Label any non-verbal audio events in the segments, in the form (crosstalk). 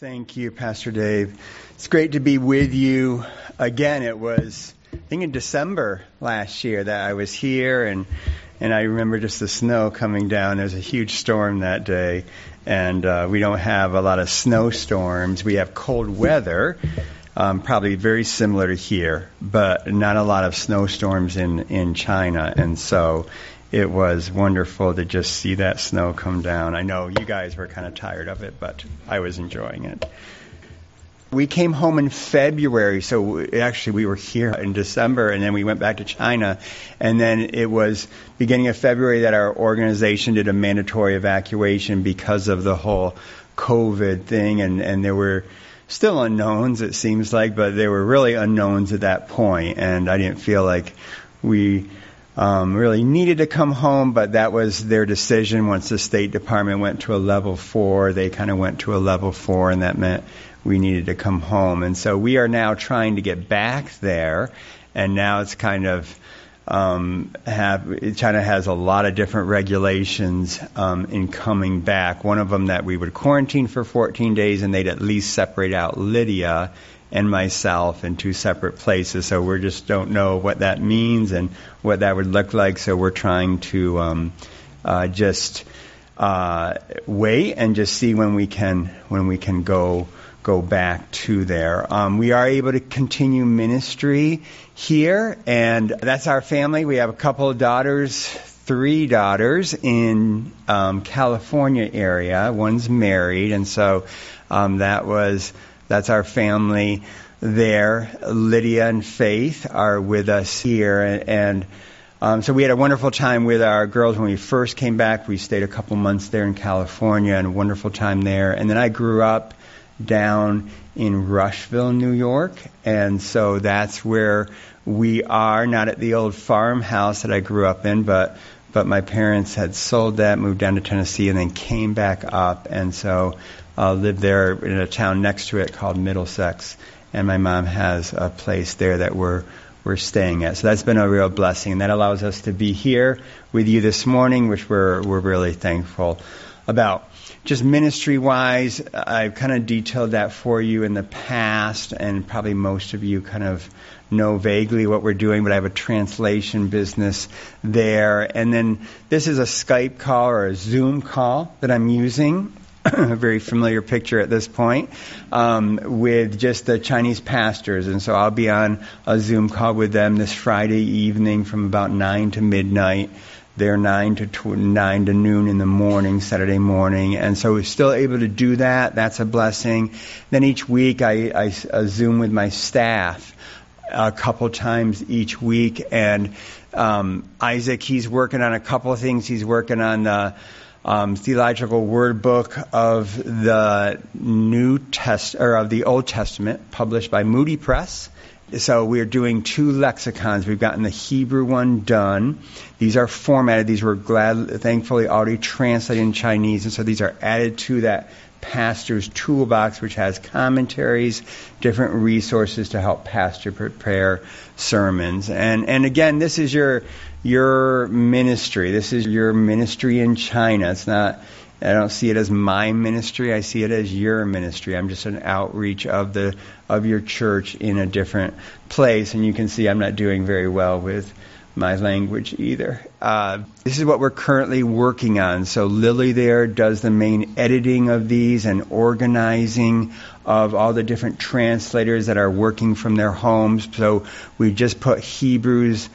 Thank you, Pastor Dave. It's great to be with you again. It was, I think, in December last year that I was here, and and I remember just the snow coming down. There was a huge storm that day, and uh, we don't have a lot of snowstorms. We have cold weather, um, probably very similar to here, but not a lot of snowstorms in in China, and so it was wonderful to just see that snow come down. I know you guys were kind of tired of it, but I was enjoying it. We came home in February, so actually we were here in December, and then we went back to China, and then it was beginning of February that our organization did a mandatory evacuation because of the whole COVID thing, and and there were still unknowns it seems like, but there were really unknowns at that point, and I didn't feel like we um, really needed to come home, but that was their decision. Once the State Department went to a level four, they kind of went to a level four, and that meant we needed to come home. And so we are now trying to get back there, and now it's kind of um, have China has a lot of different regulations um, in coming back. One of them that we would quarantine for 14 days, and they'd at least separate out Lydia and myself in two separate places. So we just don't know what that means and what that would look like. So we're trying to um, uh, just uh, wait and just see when we can when we can go go back to there. Um, we are able to continue ministry here, and that's our family. We have a couple of daughters, three daughters in um, California area. One's married, and so um, that was that's our family there. Lydia and Faith are with us here, and, and um, so we had a wonderful time with our girls when we first came back. We stayed a couple months there in California, and a wonderful time there. And then I grew up down in Rushville, New York, and so that's where we are. Not at the old farmhouse that I grew up in, but but my parents had sold that, moved down to Tennessee, and then came back up, and so uh, lived there in a town next to it called Middlesex, and my mom has a place there that we're we're staying at. So that's been a real blessing, and that allows us to be here with you this morning, which we're we're really thankful about. Just ministry wise, I've kind of detailed that for you in the past, and probably most of you kind of know vaguely what we're doing, but I have a translation business there. And then this is a Skype call or a Zoom call that I'm using a very familiar picture at this point, um, with just the Chinese pastors. And so I'll be on a Zoom call with them this Friday evening from about 9 to midnight. They're 9 to tw- 9 to noon in the morning, Saturday morning. And so we're still able to do that. That's a blessing. Then each week I, I, I Zoom with my staff a couple times each week. And um, Isaac, he's working on a couple of things. He's working on the um, theological word book of the New Test or of the Old Testament, published by Moody Press. So we're doing two lexicons. We've gotten the Hebrew one done. These are formatted. These were glad, thankfully already translated in Chinese, and so these are added to that pastor's toolbox, which has commentaries, different resources to help pastor prepare sermons. And and again, this is your your ministry. This is your ministry in China. It's not, I don't see it as my ministry. I see it as your ministry. I'm just an outreach of the, of your church in a different place. And you can see I'm not doing very well with my language either. Uh, this is what we're currently working on. So Lily there does the main editing of these and organizing of all the different translators that are working from their homes. So we just put Hebrews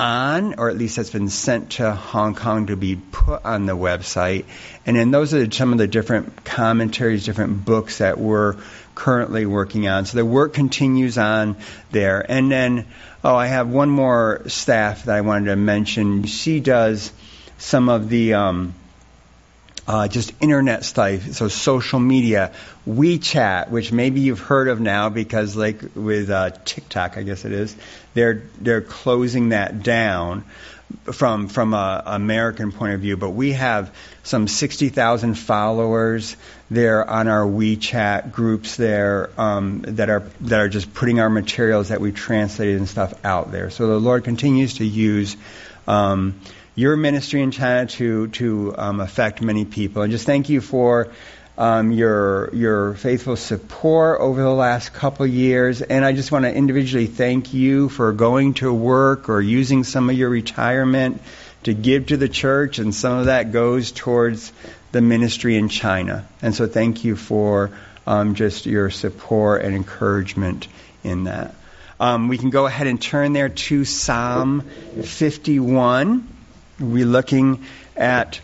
on, or at least that's been sent to Hong Kong to be put on the website. And then those are some of the different commentaries, different books that we're currently working on. So the work continues on there. And then, oh, I have one more staff that I wanted to mention. She does some of the um, uh, just internet stuff, so social media, WeChat, which maybe you've heard of now because, like with uh, TikTok, I guess it is, they're they're closing that down from from a American point of view. But we have some 60,000 followers there on our WeChat groups there um, that are that are just putting our materials that we translated and stuff out there. So the Lord continues to use. Um, your ministry in China to to um, affect many people. And just thank you for um, your your faithful support over the last couple years, and I just want to individually thank you for going to work or using some of your retirement to give to the church, and some of that goes towards the ministry in China. And so, thank you for um, just your support and encouragement in that. Um, we can go ahead and turn there to Psalm 51. We're looking at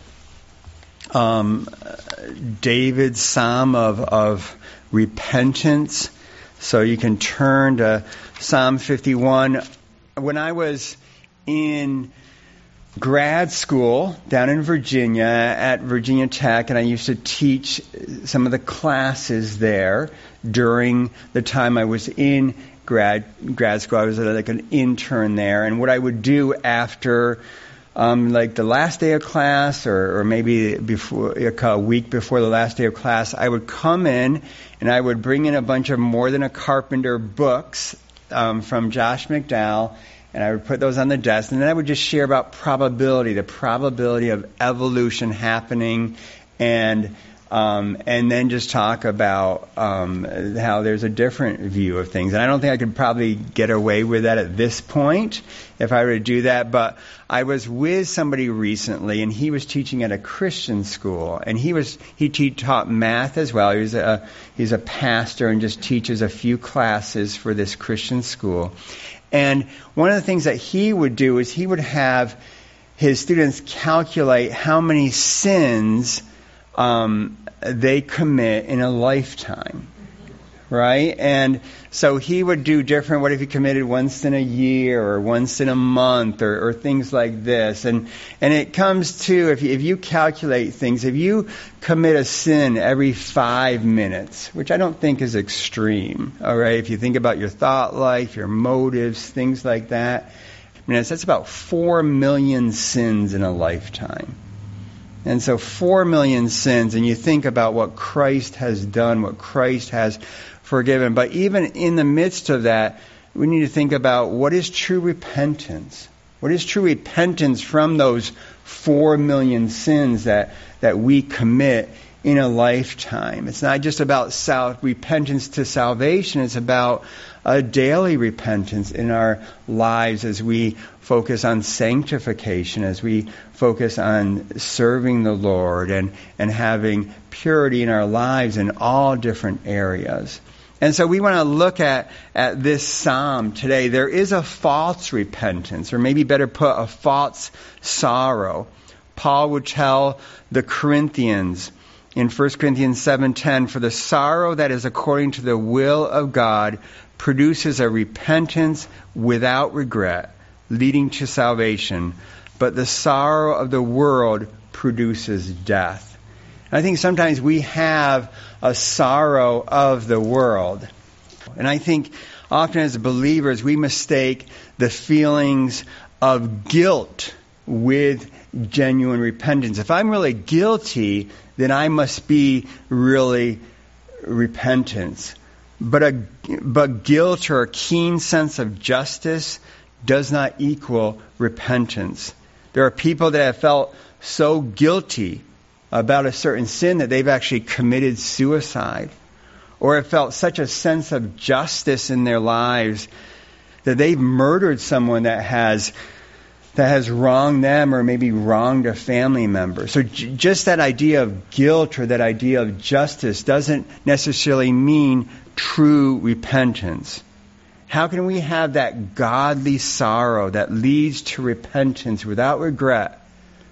um, David's psalm of, of repentance. So you can turn to Psalm 51. When I was in grad school down in Virginia at Virginia Tech, and I used to teach some of the classes there during the time I was in grad grad school. I was like an intern there, and what I would do after um, like the last day of class, or, or maybe before a week before the last day of class, I would come in and I would bring in a bunch of more than a carpenter books um, from Josh McDowell, and I would put those on the desk, and then I would just share about probability, the probability of evolution happening, and um, and then just talk about um, how there's a different view of things. And I don't think I could probably get away with that at this point if I were to do that. But I was with somebody recently, and he was teaching at a Christian school, and he was he te- taught math as well. He's a he's a pastor and just teaches a few classes for this Christian school. And one of the things that he would do is he would have his students calculate how many sins um, they commit in a lifetime. Right? And so he would do different, what if he committed once in a year or once in a month or, or things like this. And, and it comes to, if you, if you calculate things, if you commit a sin every five minutes, which I don't think is extreme, all right? If you think about your thought life, your motives, things like that, I mean, that's about four million sins in a lifetime. And so, four million sins, and you think about what Christ has done, what Christ has forgiven. But even in the midst of that, we need to think about what is true repentance. What is true repentance from those four million sins that, that we commit in a lifetime? It's not just about self, repentance to salvation, it's about a daily repentance in our lives as we focus on sanctification, as we focus on serving the Lord and, and having purity in our lives in all different areas. And so we want to look at, at this psalm today. There is a false repentance, or maybe better put, a false sorrow. Paul would tell the Corinthians in 1 Corinthians 7:10, "For the sorrow that is according to the will of God produces a repentance without regret, leading to salvation, but the sorrow of the world produces death. I think sometimes we have a sorrow of the world. And I think often as believers, we mistake the feelings of guilt with genuine repentance. If I'm really guilty, then I must be really repentance. But, a, but guilt or a keen sense of justice does not equal repentance. There are people that have felt so guilty about a certain sin that they've actually committed suicide or have felt such a sense of justice in their lives that they've murdered someone that has that has wronged them or maybe wronged a family member. So j- just that idea of guilt or that idea of justice doesn't necessarily mean true repentance. How can we have that godly sorrow that leads to repentance without regret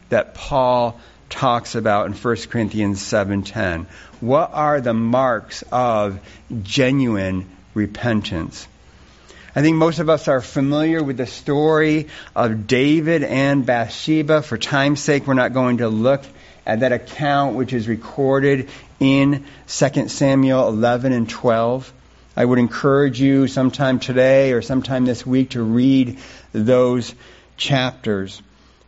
that Paul talks about in 1 Corinthians 7:10? What are the marks of genuine repentance? I think most of us are familiar with the story of David and Bathsheba. For time's sake, we're not going to look at that account which is recorded in 2 Samuel 11 and 12. I would encourage you sometime today or sometime this week to read those chapters.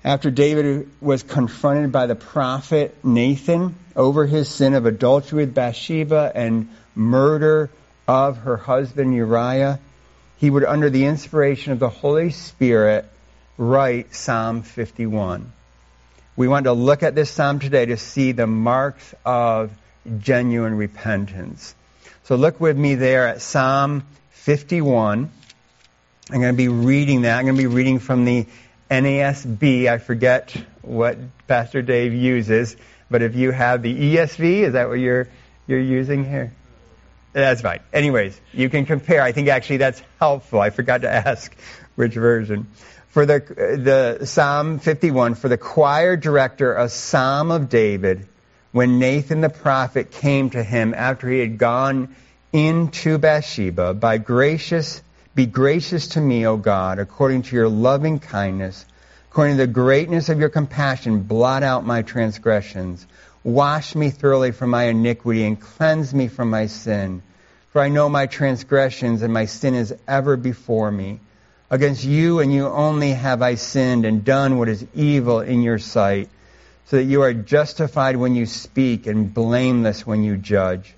After David was confronted by the prophet Nathan over his sin of adultery with Bathsheba and murder of her husband Uriah, he would, under the inspiration of the Holy Spirit, write Psalm 51. We want to look at this psalm today to see the marks of genuine repentance. So look with me there at Psalm 51. I'm going to be reading that. I'm going to be reading from the NASB. I forget what Pastor Dave uses, but if you have the ESV, is that what you're you're using here? That's fine. Anyways, you can compare. I think actually that's helpful. I forgot to ask which version. For the the Psalm 51 for the choir director, a Psalm of David, when Nathan the prophet came to him after he had gone into Bathsheba, by gracious be gracious to me, O God, according to your loving kindness, according to the greatness of your compassion, blot out my transgressions. Wash me thoroughly from my iniquity and cleanse me from my sin. For I know my transgressions and my sin is ever before me. Against you and you only have I sinned and done what is evil in your sight, so that you are justified when you speak and blameless when you judge.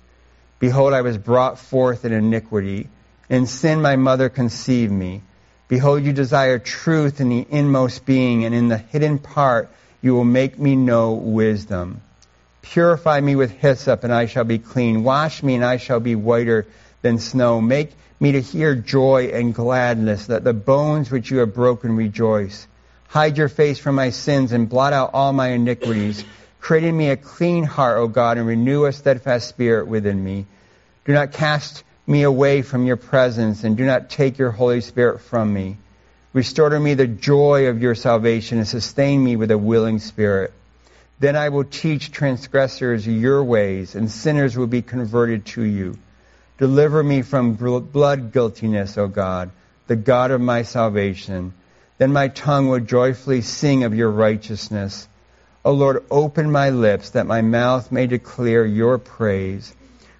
Behold, I was brought forth in iniquity in sin my mother conceived me. Behold, you desire truth in the inmost being, and in the hidden part you will make me know wisdom. Purify me with hyssop, and I shall be clean. Wash me, and I shall be whiter than snow. Make me to hear joy and gladness, that the bones which you have broken rejoice. Hide your face from my sins, and blot out all my iniquities. Create in me a clean heart, O God, and renew a steadfast spirit within me. Do not cast me away from your presence, and do not take your Holy Spirit from me. Restore to me the joy of your salvation, and sustain me with a willing spirit. Then I will teach transgressors your ways, and sinners will be converted to you. Deliver me from blood guiltiness, O God, the God of my salvation. Then my tongue will joyfully sing of your righteousness. O Lord, open my lips that my mouth may declare your praise.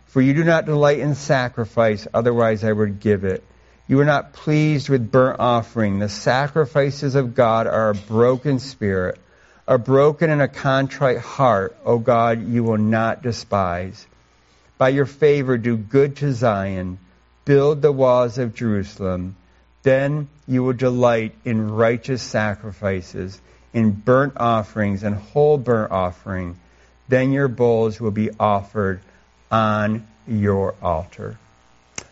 For you do not delight in sacrifice, otherwise I would give it. You are not pleased with burnt offering. The sacrifices of God are a broken spirit, a broken and a contrite heart, O God, you will not despise. By your favor do good to Zion, build the walls of Jerusalem. Then you will delight in righteous sacrifices, in burnt offerings and whole burnt offering. Then your bowls will be offered on your altar.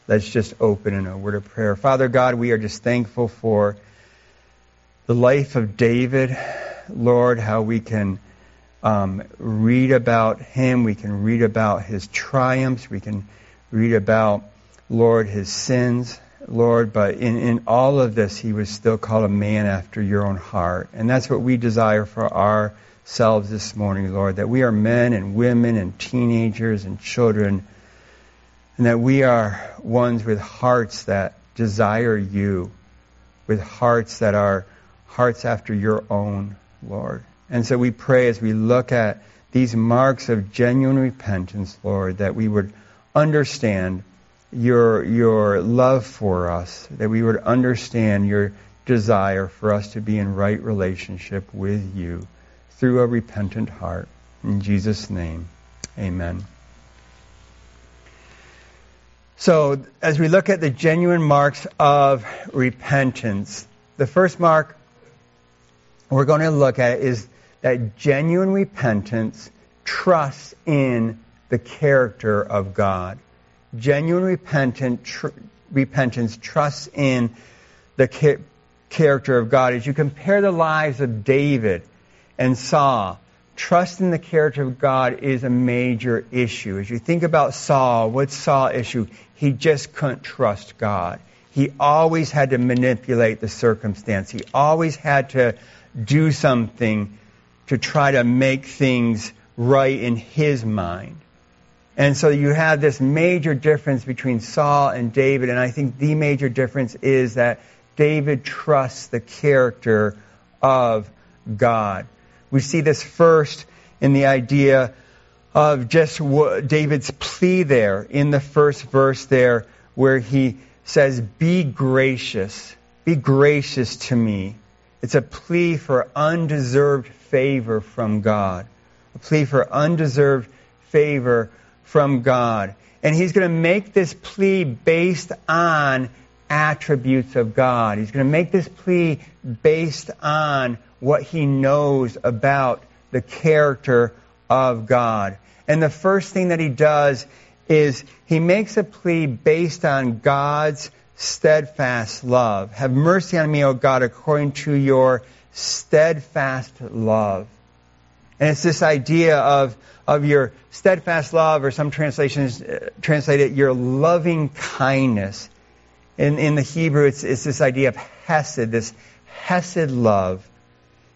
Let's just open in a word of prayer. Father God, we are just thankful for the life of David. Lord, how we can um, read about him. We can read about his triumphs. We can read about, Lord, his sins. Lord, but in, in all of this, he was still called a man after your own heart. And that's what we desire for ourselves this morning, Lord, that we are men and women and teenagers and children, and that we are ones with hearts that desire you, with hearts that are hearts after your own, Lord. And so we pray as we look at these marks of genuine repentance, Lord, that we would understand your, your love for us, that we would understand your desire for us to be in right relationship with you through a repentant heart. In Jesus' name, amen. So, as we look at the genuine marks of repentance, the first mark we're going to look at is that genuine repentance trusts in the character of God. Genuine repentant, tr- repentance trusts in the ca- character of God. As you compare the lives of David and Saul, trust in the character of God is a major issue. As you think about Saul, what's Saul's issue? He just couldn't trust God. He always had to manipulate the circumstance. He always had to do something to try to make things right in his mind. And so you have this major difference between Saul and David, and I think the major difference is that David trusts the character of God. We see this first in the idea of just David's plea there in the first verse there where he says, Be gracious, be gracious to me. It's a plea for undeserved favor from God. A plea for undeserved favor from God. And he's going to make this plea based on attributes of God. He's going to make this plea based on what he knows about the character of God. And the first thing that he does is he makes a plea based on God's steadfast love. Have mercy on me, O God, according to your steadfast love. And it's this idea of, of your steadfast love, or some translations uh, translate it, your loving kindness. In, in the Hebrew, it's, it's this idea of hesed, this hesed love.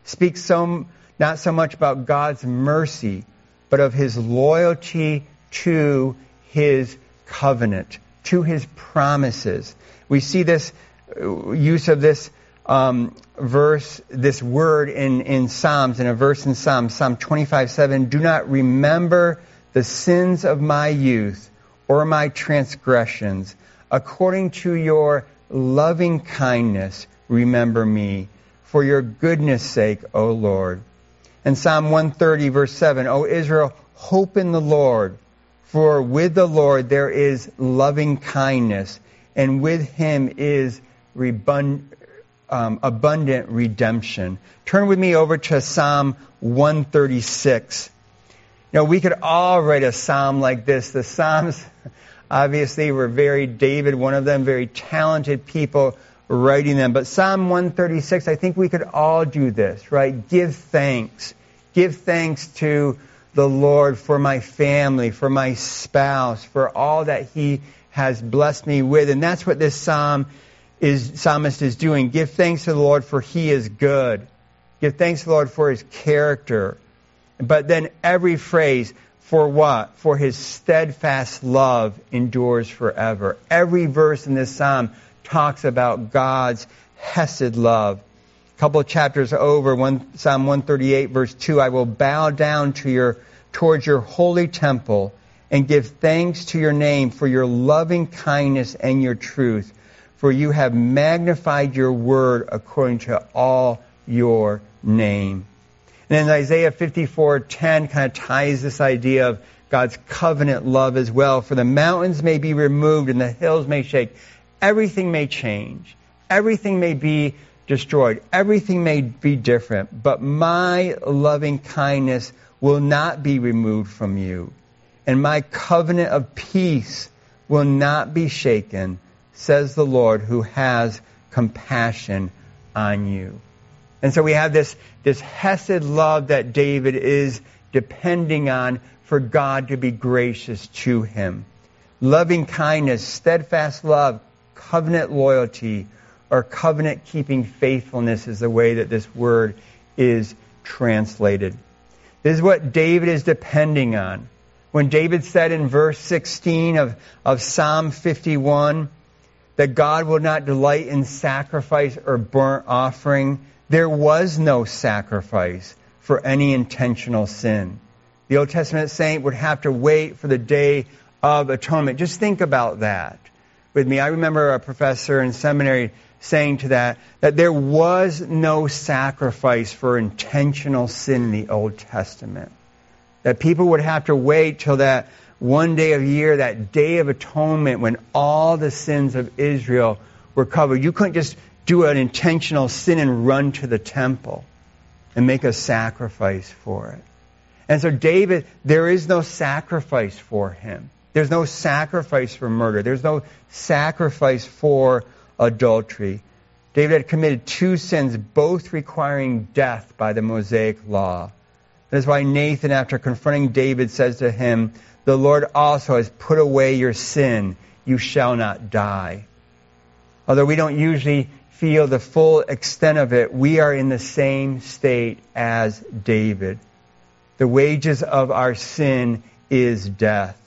Speaks so, not so much about God's mercy, but of his loyalty to his covenant, to his promises. We see this uh, use of this um, verse, this word in, in Psalms, in a verse in Psalms, Psalm 25, 7. Do not remember the sins of my youth or my transgressions. According to your loving kindness, remember me. For your goodness sake, O Lord. And Psalm 130, verse 7, O Israel, hope in the Lord. For with the Lord there is loving kindness, and with him is rebund- um, abundant redemption. Turn with me over to Psalm 136. You know, we could all write a psalm like this. The Psalms, (laughs) obviously, were very, David, one of them, very talented people writing them. But Psalm 136, I think we could all do this, right? Give thanks. Give thanks to the Lord for my family, for my spouse, for all that He has blessed me with. And that's what this psalm is psalmist is doing. Give thanks to the Lord for he is good. Give thanks to the Lord for his character. But then every phrase, for what? For his steadfast love endures forever. Every verse in this psalm talks about God's hesed love. A couple of chapters over, one, Psalm 138, verse 2, I will bow down to your, towards your holy temple and give thanks to your name for your loving kindness and your truth for you have magnified your word according to all your name. And then Isaiah 54:10 kind of ties this idea of God's covenant love as well. For the mountains may be removed and the hills may shake. Everything may change. Everything may be destroyed. Everything may be different. But my loving kindness will not be removed from you. And my covenant of peace will not be shaken says the Lord, who has compassion on you. And so we have this, this Hesed love that David is depending on for God to be gracious to him. Loving kindness, steadfast love, covenant loyalty, or covenant keeping faithfulness is the way that this word is translated. This is what David is depending on. When David said in verse 16 of, of Psalm 51, that God will not delight in sacrifice or burnt offering. There was no sacrifice for any intentional sin. The Old Testament saint would have to wait for the day of atonement. Just think about that with me. I remember a professor in seminary saying to that, that there was no sacrifice for intentional sin in the Old Testament. That people would have to wait till that one day of year, that day of atonement, when all the sins of Israel were covered. You couldn't just do an intentional sin and run to the temple and make a sacrifice for it. And so, David, there is no sacrifice for him. There's no sacrifice for murder. There's no sacrifice for adultery. David had committed two sins, both requiring death by the Mosaic law. That is why Nathan, after confronting David, says to him, the Lord also has put away your sin. You shall not die. Although we don't usually feel the full extent of it, we are in the same state as David. The wages of our sin is death.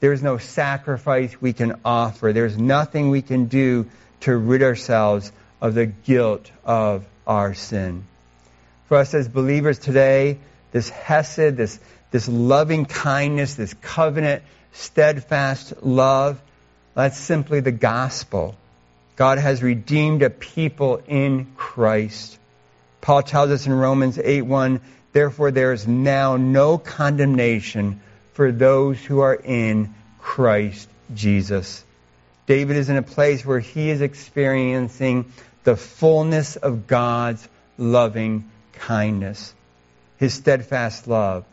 There's no sacrifice we can offer. There's nothing we can do to rid ourselves of the guilt of our sin. For us as believers today, this Hesed, this this loving kindness, this covenant, steadfast love. That's simply the gospel. God has redeemed a people in Christ. Paul tells us in Romans 8 1, therefore there is now no condemnation for those who are in Christ Jesus. David is in a place where he is experiencing the fullness of God's loving kindness, his steadfast love.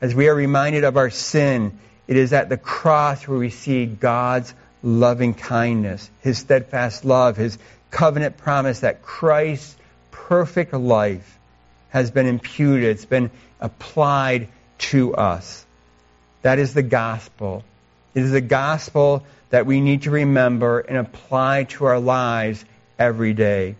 As we are reminded of our sin, it is at the cross where we see God's loving kindness, His steadfast love, His covenant promise that Christ's perfect life has been imputed, it's been applied to us. That is the gospel. It is the gospel that we need to remember and apply to our lives every day.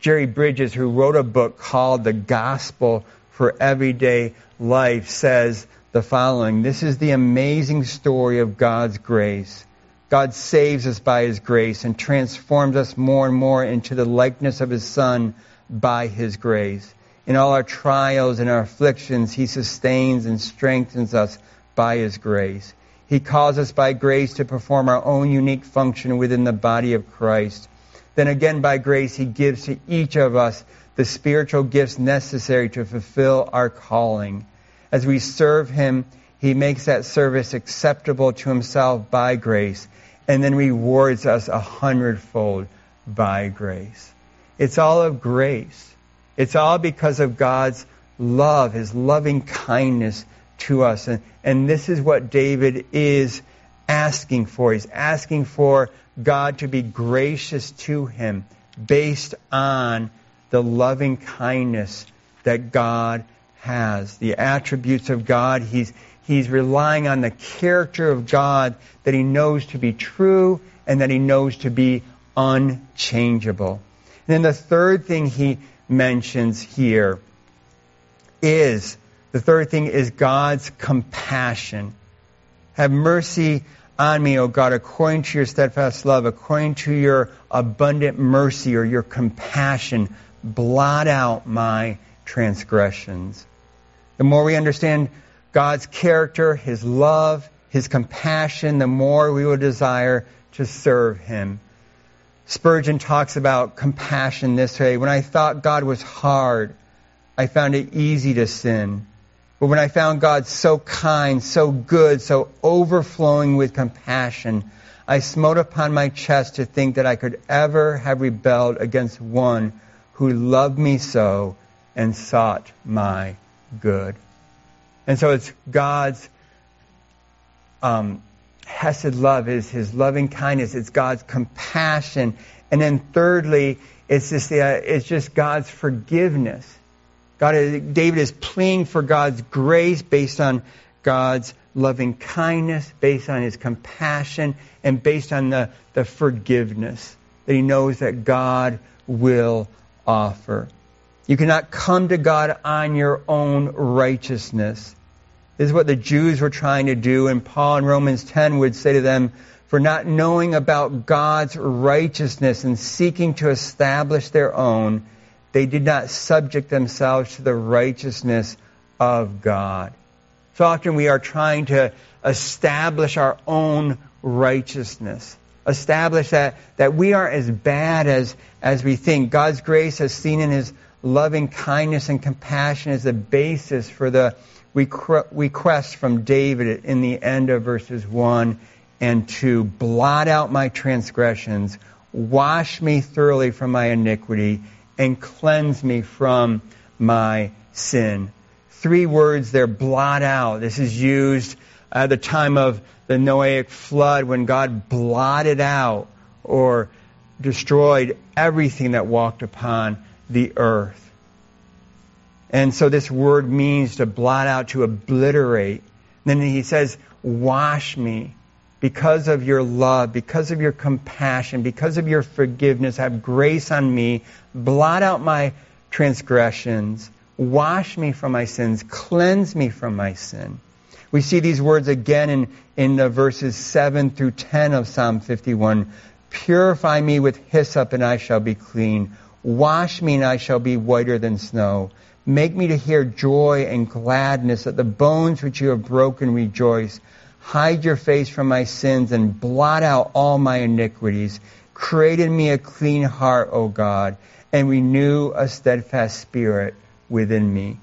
Jerry Bridges, who wrote a book called The Gospel for Everyday Life, says the following This is the amazing story of God's grace. God saves us by His grace and transforms us more and more into the likeness of His Son by His grace. In all our trials and our afflictions, He sustains and strengthens us by His grace. He calls us by grace to perform our own unique function within the body of Christ. Then again, by grace, He gives to each of us the spiritual gifts necessary to fulfill our calling. As we serve Him, He makes that service acceptable to Himself by grace and then rewards us a hundredfold by grace. It's all of grace. It's all because of God's love, His loving kindness to us. And, and this is what David is asking for. He's asking for God to be gracious to him based on the loving kindness that God has, the attributes of God. He's, he's relying on the character of God that he knows to be true and that he knows to be unchangeable. And then the third thing he mentions here is the third thing is God's compassion. Have mercy on me, O God, according to your steadfast love, according to your abundant mercy or your compassion. Blot out my transgressions. The more we understand God's character, His love, His compassion, the more we will desire to serve Him. Spurgeon talks about compassion this way. When I thought God was hard, I found it easy to sin. But when I found God so kind, so good, so overflowing with compassion, I smote upon my chest to think that I could ever have rebelled against one who loved me so and sought my good. And so it's God's um, Hesed love, is His loving kindness, it's God's compassion, and then thirdly, it's just the, uh, it's just God's forgiveness. God, David is pleading for God's grace based on God's loving kindness, based on his compassion, and based on the, the forgiveness that he knows that God will offer. You cannot come to God on your own righteousness. This is what the Jews were trying to do, and Paul in Romans 10 would say to them, for not knowing about God's righteousness and seeking to establish their own, they did not subject themselves to the righteousness of God. So often we are trying to establish our own righteousness. Establish that, that we aren't as bad as, as we think. God's grace has seen in His loving kindness and compassion as the basis for the request from David in the end of verses 1 and 2. Blot out my transgressions, wash me thoroughly from my iniquity, and cleanse me from my sin. Three words there, blot out. This is used at the time of the Noahic flood when God blotted out or destroyed everything that walked upon the earth. And so this word means to blot out, to obliterate. And then he says, wash me because of your love, because of your compassion, because of your forgiveness, have grace on me. Blot out my transgressions. Wash me from my sins. Cleanse me from my sin. We see these words again in, in the verses 7 through 10 of Psalm 51. Purify me with hyssop and I shall be clean. Wash me and I shall be whiter than snow. Make me to hear joy and gladness that the bones which you have broken rejoice. Hide your face from my sins and blot out all my iniquities. Create in me a clean heart, O God, and renew a steadfast spirit within me.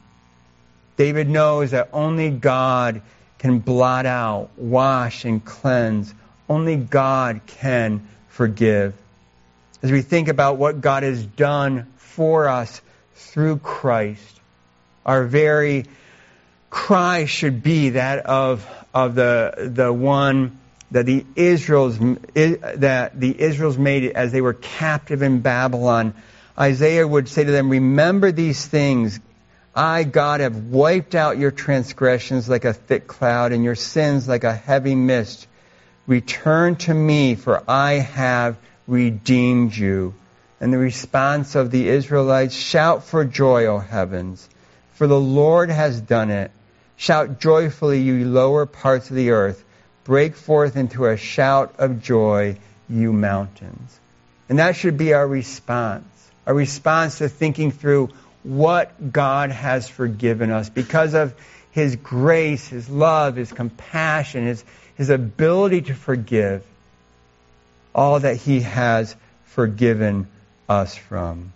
David knows that only God can blot out, wash, and cleanse. Only God can forgive. As we think about what God has done for us through Christ, our very cry should be that of, of the, the one that the Israels that the Israels made as they were captive in Babylon. Isaiah would say to them, "Remember these things. I, God, have wiped out your transgressions like a thick cloud and your sins like a heavy mist. Return to me, for I have redeemed you." And the response of the Israelites, "Shout for joy, O heavens, for the Lord has done it. Shout joyfully, you lower parts of the earth." break forth into a shout of joy, you mountains. And that should be our response. Our response to thinking through what God has forgiven us because of His grace, His love, His compassion, His, His ability to forgive all that He has forgiven us from.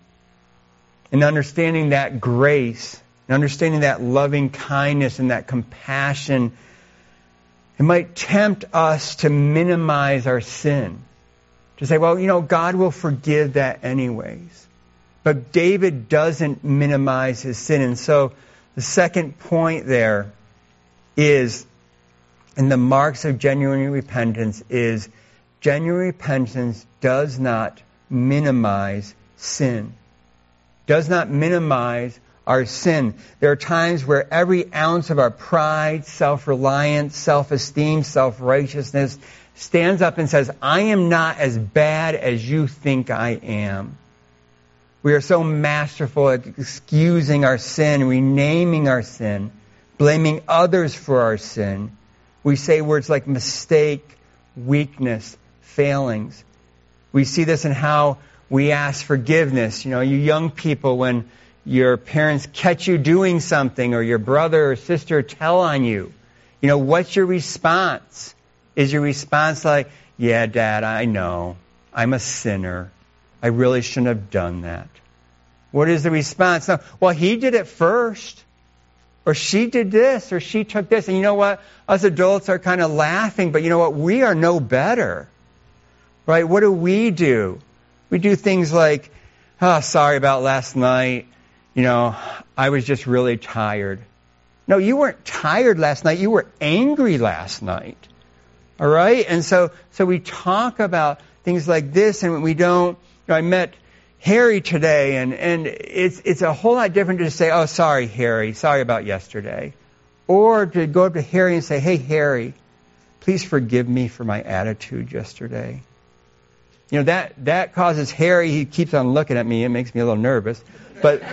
And understanding that grace, and understanding that loving kindness and that compassion it might tempt us to minimize our sin. To say, well, you know, God will forgive that anyways. But David doesn't minimize his sin. And so the second point there is, and the marks of genuine repentance, is genuine repentance does not minimize sin. Does not minimize our sin. There are times where every ounce of our pride, self-reliance, self-esteem, self-righteousness stands up and says, I am not as bad as you think I am. We are so masterful at excusing our sin, renaming our sin, blaming others for our sin. We say words like mistake, weakness, failings. We see this in how we ask forgiveness. You know, you young people, when your parents catch you doing something or your brother or sister tell on you, you know, what's your response? Is your response like, yeah, dad, I know. I'm a sinner. I really shouldn't have done that. What is the response? No, well, he did it first. Or she did this, or she took this. And you know what? Us adults are kind of laughing, but you know what? We are no better. Right? What do we do? We do things like, oh, sorry about last night you know, I was just really tired. No, you weren't tired last night. You were angry last night. All right? And so, so we talk about things like this and we don't, I met Harry today and, and it's, it's a whole lot different to say, oh, sorry, Harry. Sorry about yesterday. Or to go up to Harry and say, hey, Harry, please forgive me for my attitude yesterday. You know, that, that causes Harry, he keeps on looking at me. It makes me a little nervous. But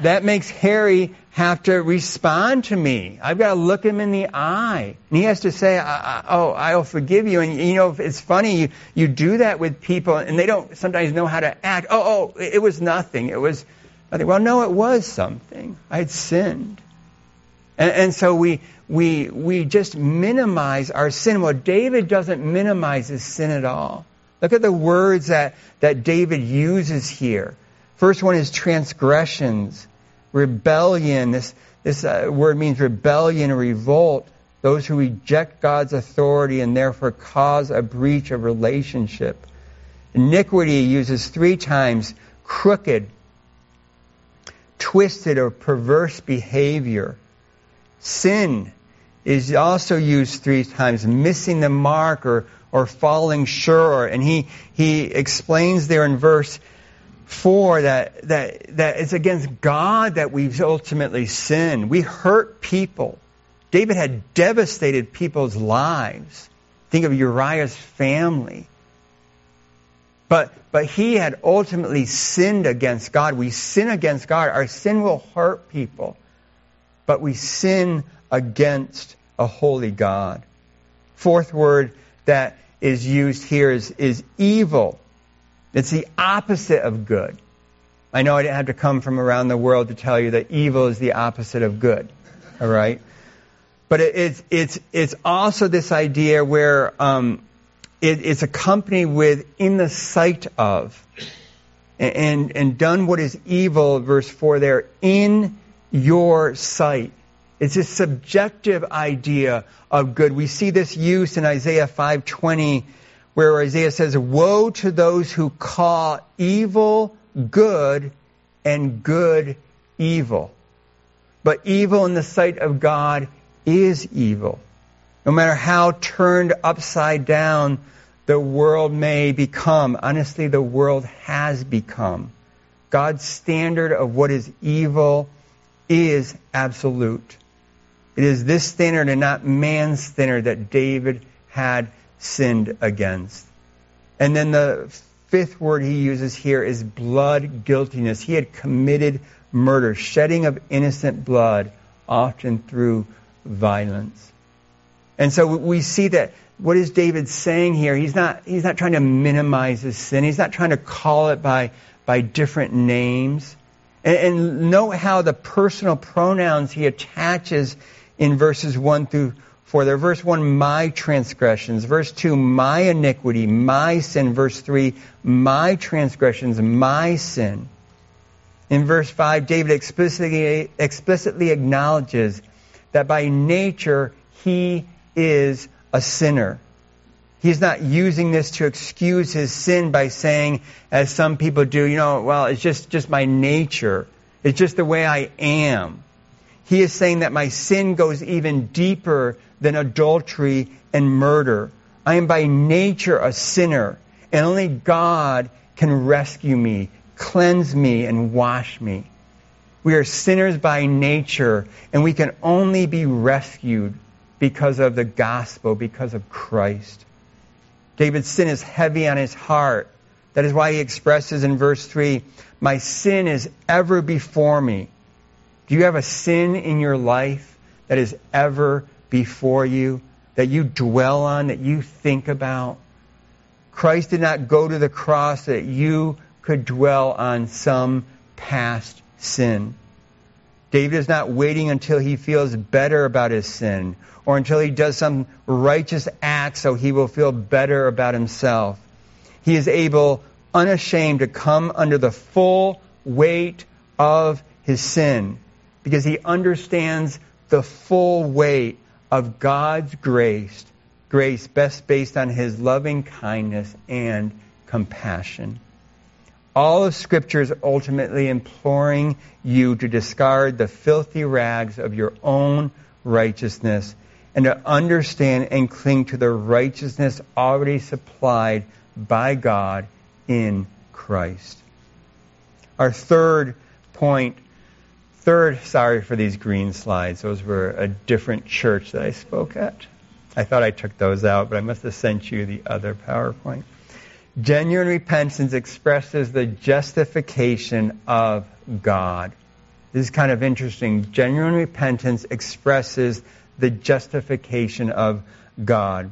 that makes Harry have to respond to me. I've got to look him in the eye. And he has to say, I, I, oh, I'll forgive you. And you know, it's funny, you, you do that with people and they don't sometimes know how to act. Oh, oh, it was nothing. It was nothing. Well, no, it was something. I had sinned. And, and so we, we, we just minimize our sin. Well, David doesn't minimize his sin at all. Look at the words that, that David uses here. First one is transgressions, rebellion. This, this uh, word means rebellion revolt. Those who reject God's authority and therefore cause a breach of relationship. Iniquity uses three times crooked, twisted, or perverse behavior. Sin is also used three times, missing the mark or, or falling short. And he, he explains there in verse 4 that, that, that it's against God that we've ultimately sinned. We hurt people. David had devastated people's lives. Think of Uriah's family. But, but he had ultimately sinned against God. We sin against God. Our sin will hurt people. But we sin against a holy God. Fourth word that is used here is, is evil. It's the opposite of good. I know I didn't have to come from around the world to tell you that evil is the opposite of good. All right? But it, it's, it's, it's also this idea where um, it, it's accompanied with in the sight of. And, and done what is evil, verse 4 there, in your sight. It's a subjective idea of good. We see this use in Isaiah 520 where Isaiah says, Woe to those who call evil good and good evil. But evil in the sight of God is evil. No matter how turned upside down the world may become, honestly, the world has become. God's standard of what is evil is absolute. It is this standard and not man's standard that David had sinned against. And then the fifth word he uses here is blood guiltiness. He had committed murder, shedding of innocent blood, often through violence. And so we see that what is David saying here? He's not, he's not trying to minimize his sin. He's not trying to call it by, by different names. And, and note how the personal pronouns he attaches in verses 1 through 4. There, verse 1, my transgressions. Verse 2, my iniquity, my sin. Verse 3, my transgressions, my sin. In verse 5, David explicitly, explicitly acknowledges that by nature he is a sinner. He's not using this to excuse his sin by saying, as some people do, you know, well, it's just, just my nature. It's just the way I am. He is saying that my sin goes even deeper than adultery and murder. I am by nature a sinner, and only God can rescue me, cleanse me, and wash me. We are sinners by nature, and we can only be rescued because of the gospel, because of Christ. David's sin is heavy on his heart. That is why he expresses in verse 3 My sin is ever before me. Do you have a sin in your life that is ever before you, that you dwell on, that you think about? Christ did not go to the cross that you could dwell on some past sin. David is not waiting until he feels better about his sin or until he does some righteous act so he will feel better about himself. He is able, unashamed, to come under the full weight of his sin because he understands the full weight of God's grace, grace best based on his loving kindness and compassion. All of Scripture is ultimately imploring you to discard the filthy rags of your own righteousness and to understand and cling to the righteousness already supplied by God in Christ. Our third point, third, sorry for these green slides, those were a different church that I spoke at. I thought I took those out, but I must have sent you the other PowerPoint. Genuine repentance expresses the justification of God. This is kind of interesting. Genuine repentance expresses the justification of God.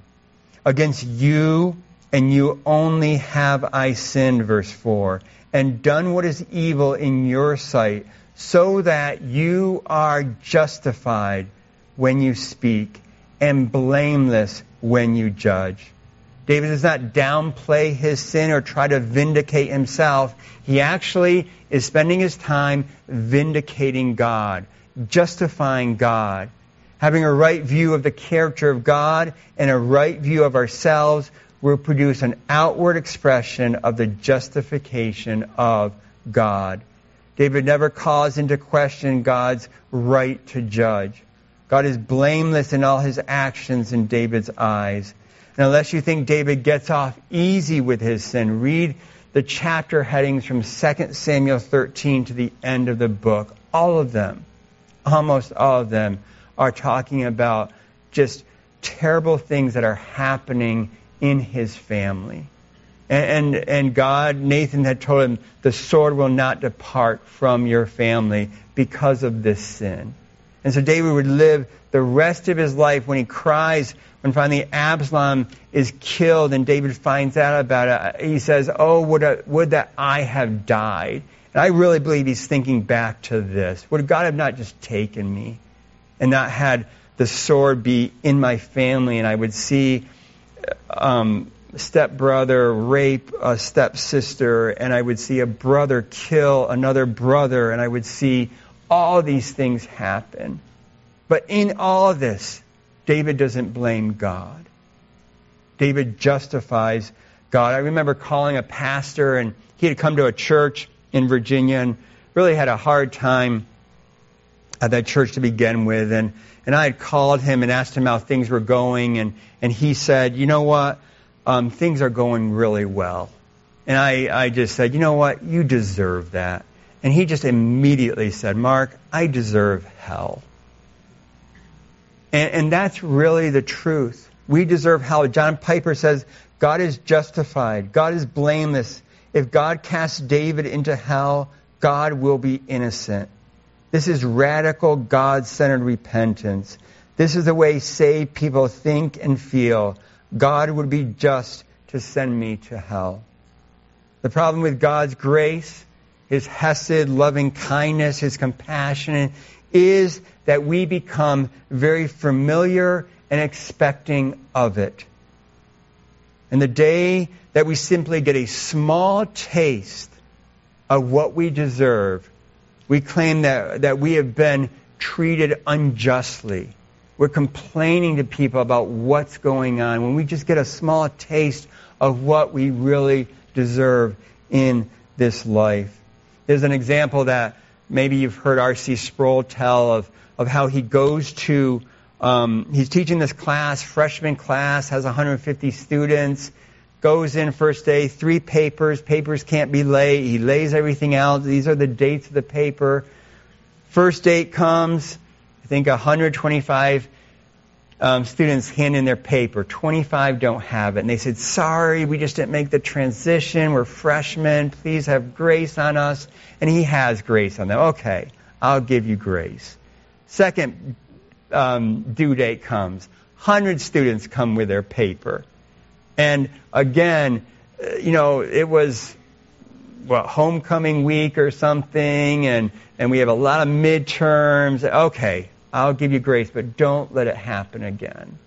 Against you and you only have I sinned, verse 4, and done what is evil in your sight, so that you are justified when you speak and blameless when you judge. David does not downplay his sin or try to vindicate himself. He actually is spending his time vindicating God, justifying God having a right view of the character of God and a right view of ourselves will produce an outward expression of the justification of God. David never calls into question God's right to judge. God is blameless in all his actions in David's eyes. And unless you think David gets off easy with his sin, read the chapter headings from 2 Samuel 13 to the end of the book. All of them, almost all of them, are talking about just terrible things that are happening in his family. And, and, and, God, Nathan had told him, the sword will not depart from your family because of this sin. And so David would live the rest of his life when he cries, when finally Absalom is killed and David finds out about it, he says, Oh, would, I, would that I have died. And I really believe he's thinking back to this. Would God have not just taken me? and not had the sword be in my family, and I would see um, stepbrother rape a stepsister, and I would see a brother kill another brother, and I would see all these things happen. But in all this, David doesn't blame God. David justifies God. I remember calling a pastor, and he had come to a church in Virginia and really had a hard time at that church to begin with, and and I had called him and asked him how things were going, and and he said, you know what, um, things are going really well, and I I just said, you know what, you deserve that, and he just immediately said, Mark, I deserve hell, and and that's really the truth. We deserve hell. John Piper says God is justified. God is blameless. If God casts David into hell, God will be innocent. This is radical God centered repentance. This is the way saved people think and feel. God would be just to send me to hell. The problem with God's grace, His hesed, loving kindness, His compassion, is that we become very familiar and expecting of it. And the day that we simply get a small taste of what we deserve, we claim that, that we have been treated unjustly. We're complaining to people about what's going on when we just get a small taste of what we really deserve in this life. There's an example that maybe you've heard R.C. Sproul tell of, of how he goes to, um, he's teaching this class, freshman class, has 150 students goes in first day, three papers. Papers can't be late. He lays everything out. These are the dates of the paper. First date comes. Think 125 um, students hand in their paper. 25 don't have it. And they said, sorry, we just didn't make the transition. We're freshmen. Please have grace on us. And he has grace on them. Okay, I'll give you grace. Second um, due date comes. 100 students come with their paper. And again, uh, you know, it was what homecoming week or something, and and we have a lot of midterms. Okay, I'll give you grace, but don't let it happen again.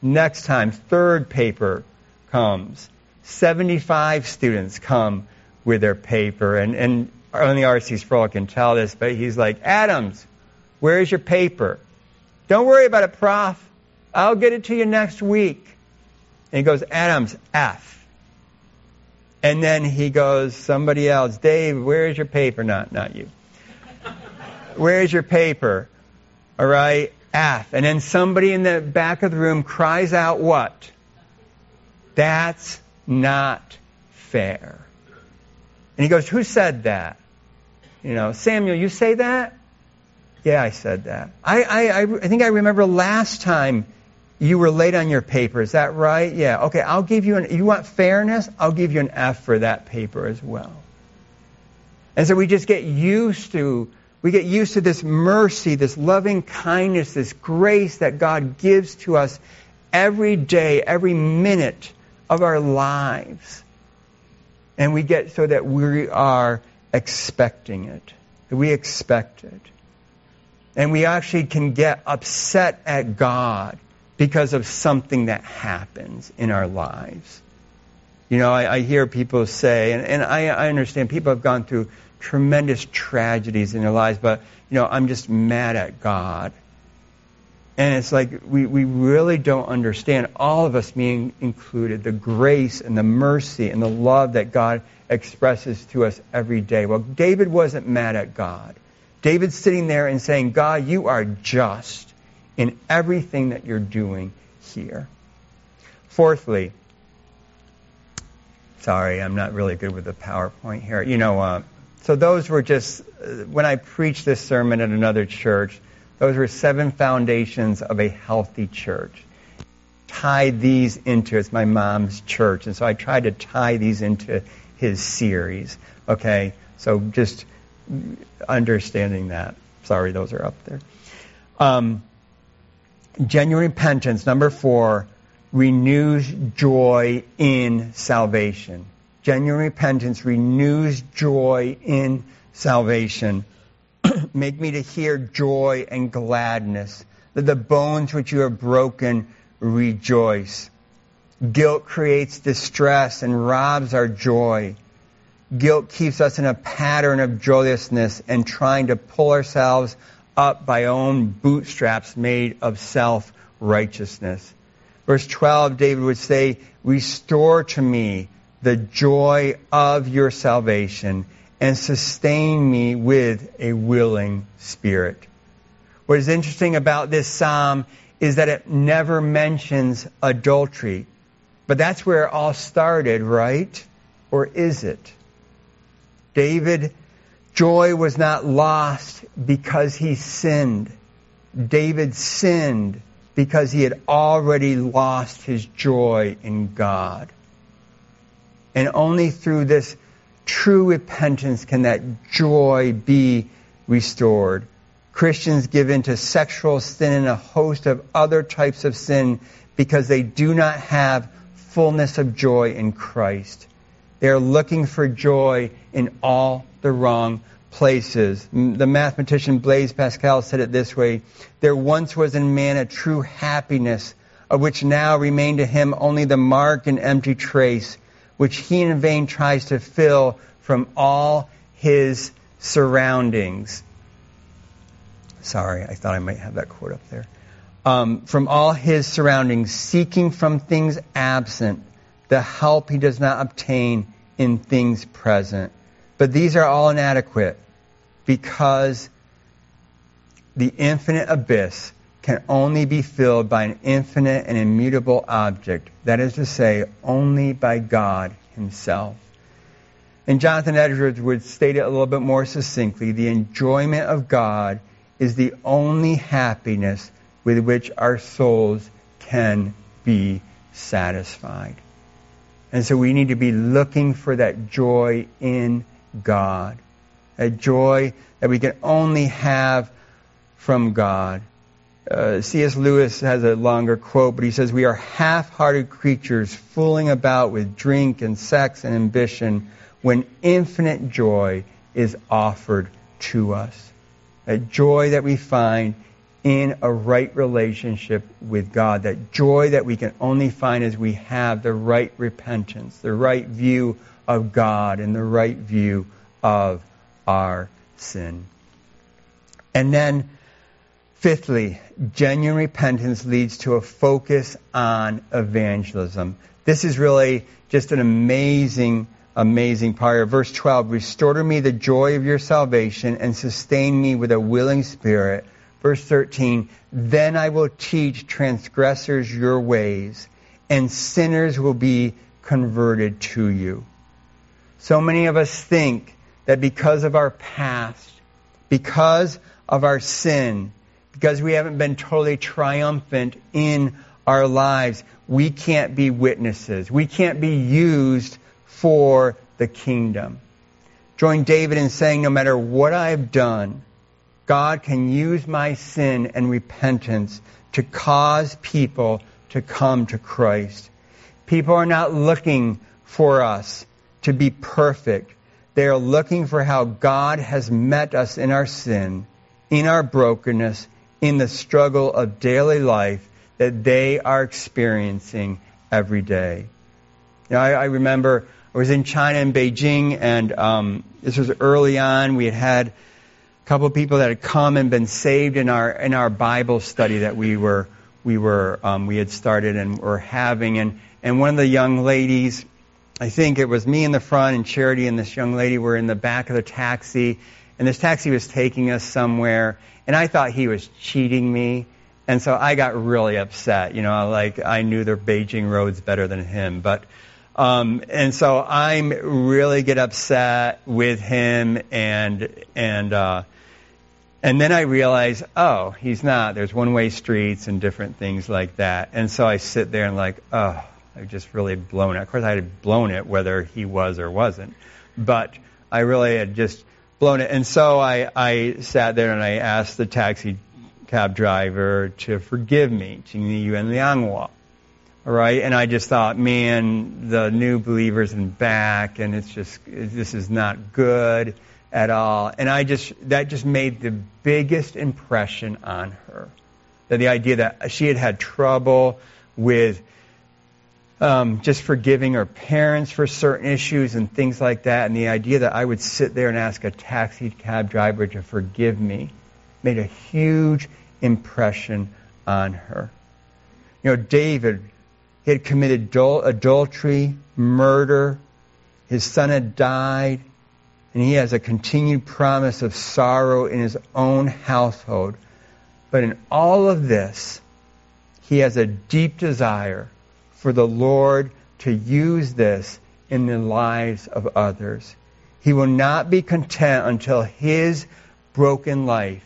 Next time, third paper comes. 75 students come with their paper, and, and only R.C. Sproul can tell this, but he's like, Adams, where's your paper? Don't worry about it, prof. I'll get it to you next week. And he goes, Adams, F. And then he goes, somebody else, Dave, where's your paper? Not, not you. (laughs) Where's your paper? All right, F. And then somebody in the back of the room cries out, what? That's not fair. And he goes, who said that? You know, Samuel, you say that? Yeah, I said that. I, I, I think I remember last time you were late on your paper. Is that right? Yeah. Okay, I'll give you an, you want fairness? I'll give you an F for that paper as well. And so we just get used to, we get used to this mercy, this loving kindness, this grace that God gives to us every day, every minute of our lives. And we get so that we are expecting it. We expect it. And we actually can get upset at God because of something that happens in our lives. You know, I, I hear people say, and, and I, I understand people have gone through tremendous tragedies in their lives, but, you know, I'm just mad at God. And it's like we, we really don't understand, all of us being included, the grace and the mercy and the love that God expresses to us every day. Well, David wasn't mad at God. David's sitting there and saying, God, you are just in everything that you're doing here. Fourthly, sorry, I'm not really good with the PowerPoint here. You know, uh, so those were just, uh, when I preached this sermon at another church, those were seven foundations of a healthy church. Tied these into, it's my mom's church, and so I tried to tie these into his series. Okay, so just understanding that. Sorry, those are up there. Um, Genuine repentance, number four, renews joy in salvation. Genuine repentance renews joy in salvation. (clears throat) Make me to hear joy and gladness, that the bones which you have broken rejoice. Guilt creates distress and robs our joy. Guilt keeps us in a pattern of joylessness and trying to pull ourselves up by own bootstraps made of self righteousness. Verse 12, David would say, Restore to me the joy of your salvation and sustain me with a willing spirit. What is interesting about this psalm is that it never mentions adultery. But that's where it all started, right? Or is it? David, joy was not lost because he sinned. David sinned because he had already lost his joy in God. And only through this true repentance can that joy be restored. Christians give in to sexual sin and a host of other types of sin because they do not have fullness of joy in Christ. They are looking for joy in all the wrong places. The mathematician Blaise Pascal said it this way There once was in man a true happiness, of which now remained to him only the mark and empty trace, which he in vain tries to fill from all his surroundings. Sorry, I thought I might have that quote up there. Um, from all his surroundings, seeking from things absent the help he does not obtain in things present. But these are all inadequate because the infinite abyss can only be filled by an infinite and immutable object, that is to say, only by God Himself. And Jonathan Edwards would state it a little bit more succinctly the enjoyment of God is the only happiness with which our souls can be satisfied. And so we need to be looking for that joy in God a joy that we can only have from God. Uh, C.S. Lewis has a longer quote, but he says, We are half hearted creatures fooling about with drink and sex and ambition when infinite joy is offered to us. A joy that we find in a right relationship with God. That joy that we can only find as we have the right repentance, the right view of God, and the right view of our sin. And then, fifthly, genuine repentance leads to a focus on evangelism. This is really just an amazing, amazing part. Verse 12, restore to me the joy of your salvation and sustain me with a willing spirit. Verse 13, then I will teach transgressors your ways and sinners will be converted to you. So many of us think that because of our past, because of our sin, because we haven't been totally triumphant in our lives, we can't be witnesses. We can't be used for the kingdom. Join David in saying, no matter what I've done, God can use my sin and repentance to cause people to come to Christ. People are not looking for us to be perfect. They are looking for how God has met us in our sin, in our brokenness, in the struggle of daily life that they are experiencing every day. You know, I, I remember I was in China in Beijing, and um, this was early on. We had had a couple of people that had come and been saved in our in our Bible study that we were we were um, we had started and were having, and and one of the young ladies I think it was me in the front and Charity and this young lady were in the back of the taxi. And this taxi was taking us somewhere. And I thought he was cheating me. And so I got really upset. You know, like I knew the Beijing roads better than him. But, um, and so I'm really get upset with him and, and, uh, and then I realize, oh, he's not. There's one way streets and different things like that. And so I sit there and like, oh, I've just really blown it. Of course, I had blown it whether he was or wasn't, but I really had just blown it. And so I, I sat there and I asked the taxi cab driver to forgive me, Jingli Yuan Lianghua. All right, and I just thought, man, the new believers in back, and it's just this is not good at all. And I just that just made the biggest impression on her. That the idea that she had had trouble with um, just forgiving our parents for certain issues and things like that. And the idea that I would sit there and ask a taxi cab driver to forgive me made a huge impression on her. You know, David, he had committed adul- adultery, murder, his son had died, and he has a continued promise of sorrow in his own household. But in all of this, he has a deep desire for the Lord to use this in the lives of others. He will not be content until his broken life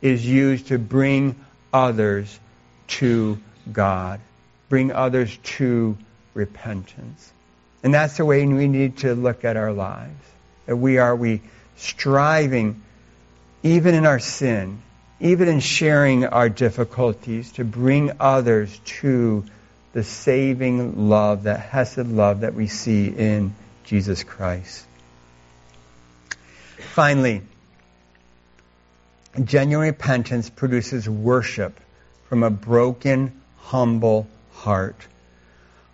is used to bring others to God, bring others to repentance. And that's the way we need to look at our lives. That we are we striving, even in our sin, even in sharing our difficulties, to bring others to the saving love, that Hesed love that we see in Jesus Christ. Finally, genuine repentance produces worship from a broken, humble heart.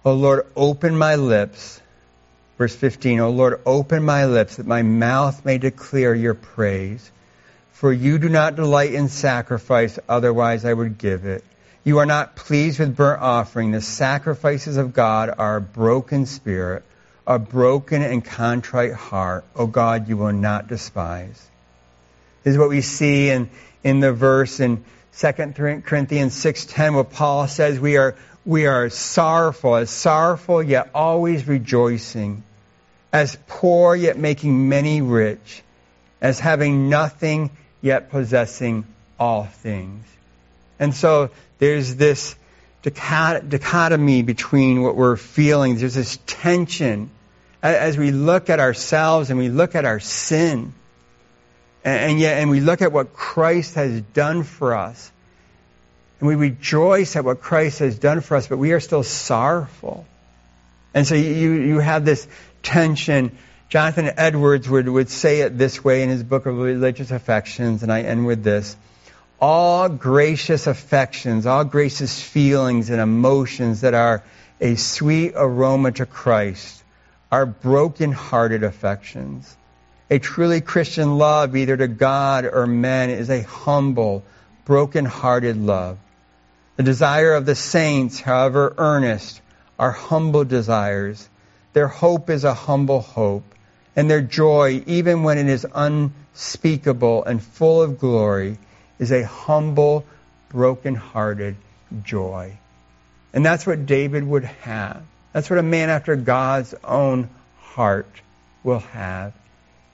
O Lord, open my lips. Verse 15, O Lord, open my lips that my mouth may declare your praise. For you do not delight in sacrifice, otherwise I would give it. You are not pleased with burnt offering. The sacrifices of God are a broken spirit, a broken and contrite heart. O God, you will not despise. This is what we see in, in the verse in 2 Corinthians 6.10 where Paul says we are, we are sorrowful, as sorrowful yet always rejoicing, as poor yet making many rich, as having nothing yet possessing all things. And so there's this dichotomy between what we're feeling. There's this tension as we look at ourselves and we look at our sin. And yet, and we look at what Christ has done for us. And we rejoice at what Christ has done for us, but we are still sorrowful. And so you, you have this tension. Jonathan Edwards would, would say it this way in his book of religious affections, and I end with this all gracious affections, all gracious feelings and emotions that are a sweet aroma to Christ are broken-hearted affections. A truly Christian love, either to God or men, is a humble, broken-hearted love. The desire of the saints, however earnest, are humble desires. Their hope is a humble hope, and their joy, even when it is unspeakable and full of glory, is a humble, broken-hearted joy. And that's what David would have. That's what a man after God's own heart will have,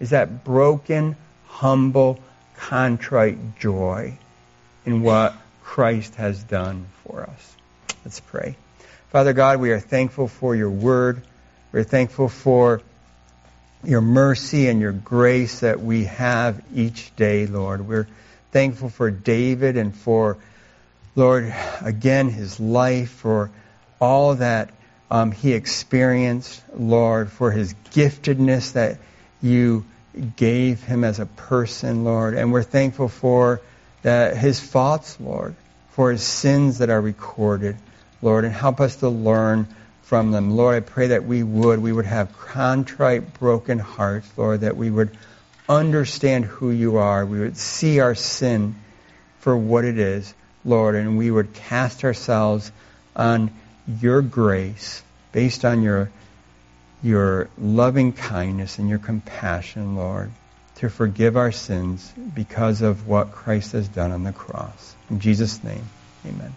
is that broken, humble, contrite joy in what Christ has done for us. Let's pray. Father God, we are thankful for your word. We're thankful for your mercy and your grace that we have each day, Lord. We're thankful for David and for, Lord, again, his life, for all that um, he experienced, Lord, for his giftedness that you gave him as a person, Lord. And we're thankful for that his faults, Lord, for his sins that are recorded, Lord, and help us to learn from them. Lord, I pray that we would, we would have contrite, broken hearts, Lord, that we would understand who you are. We would see our sin for what it is, Lord, and we would cast ourselves on your grace based on your your loving kindness and your compassion, Lord, to forgive our sins because of what Christ has done on the cross. In Jesus' name, amen.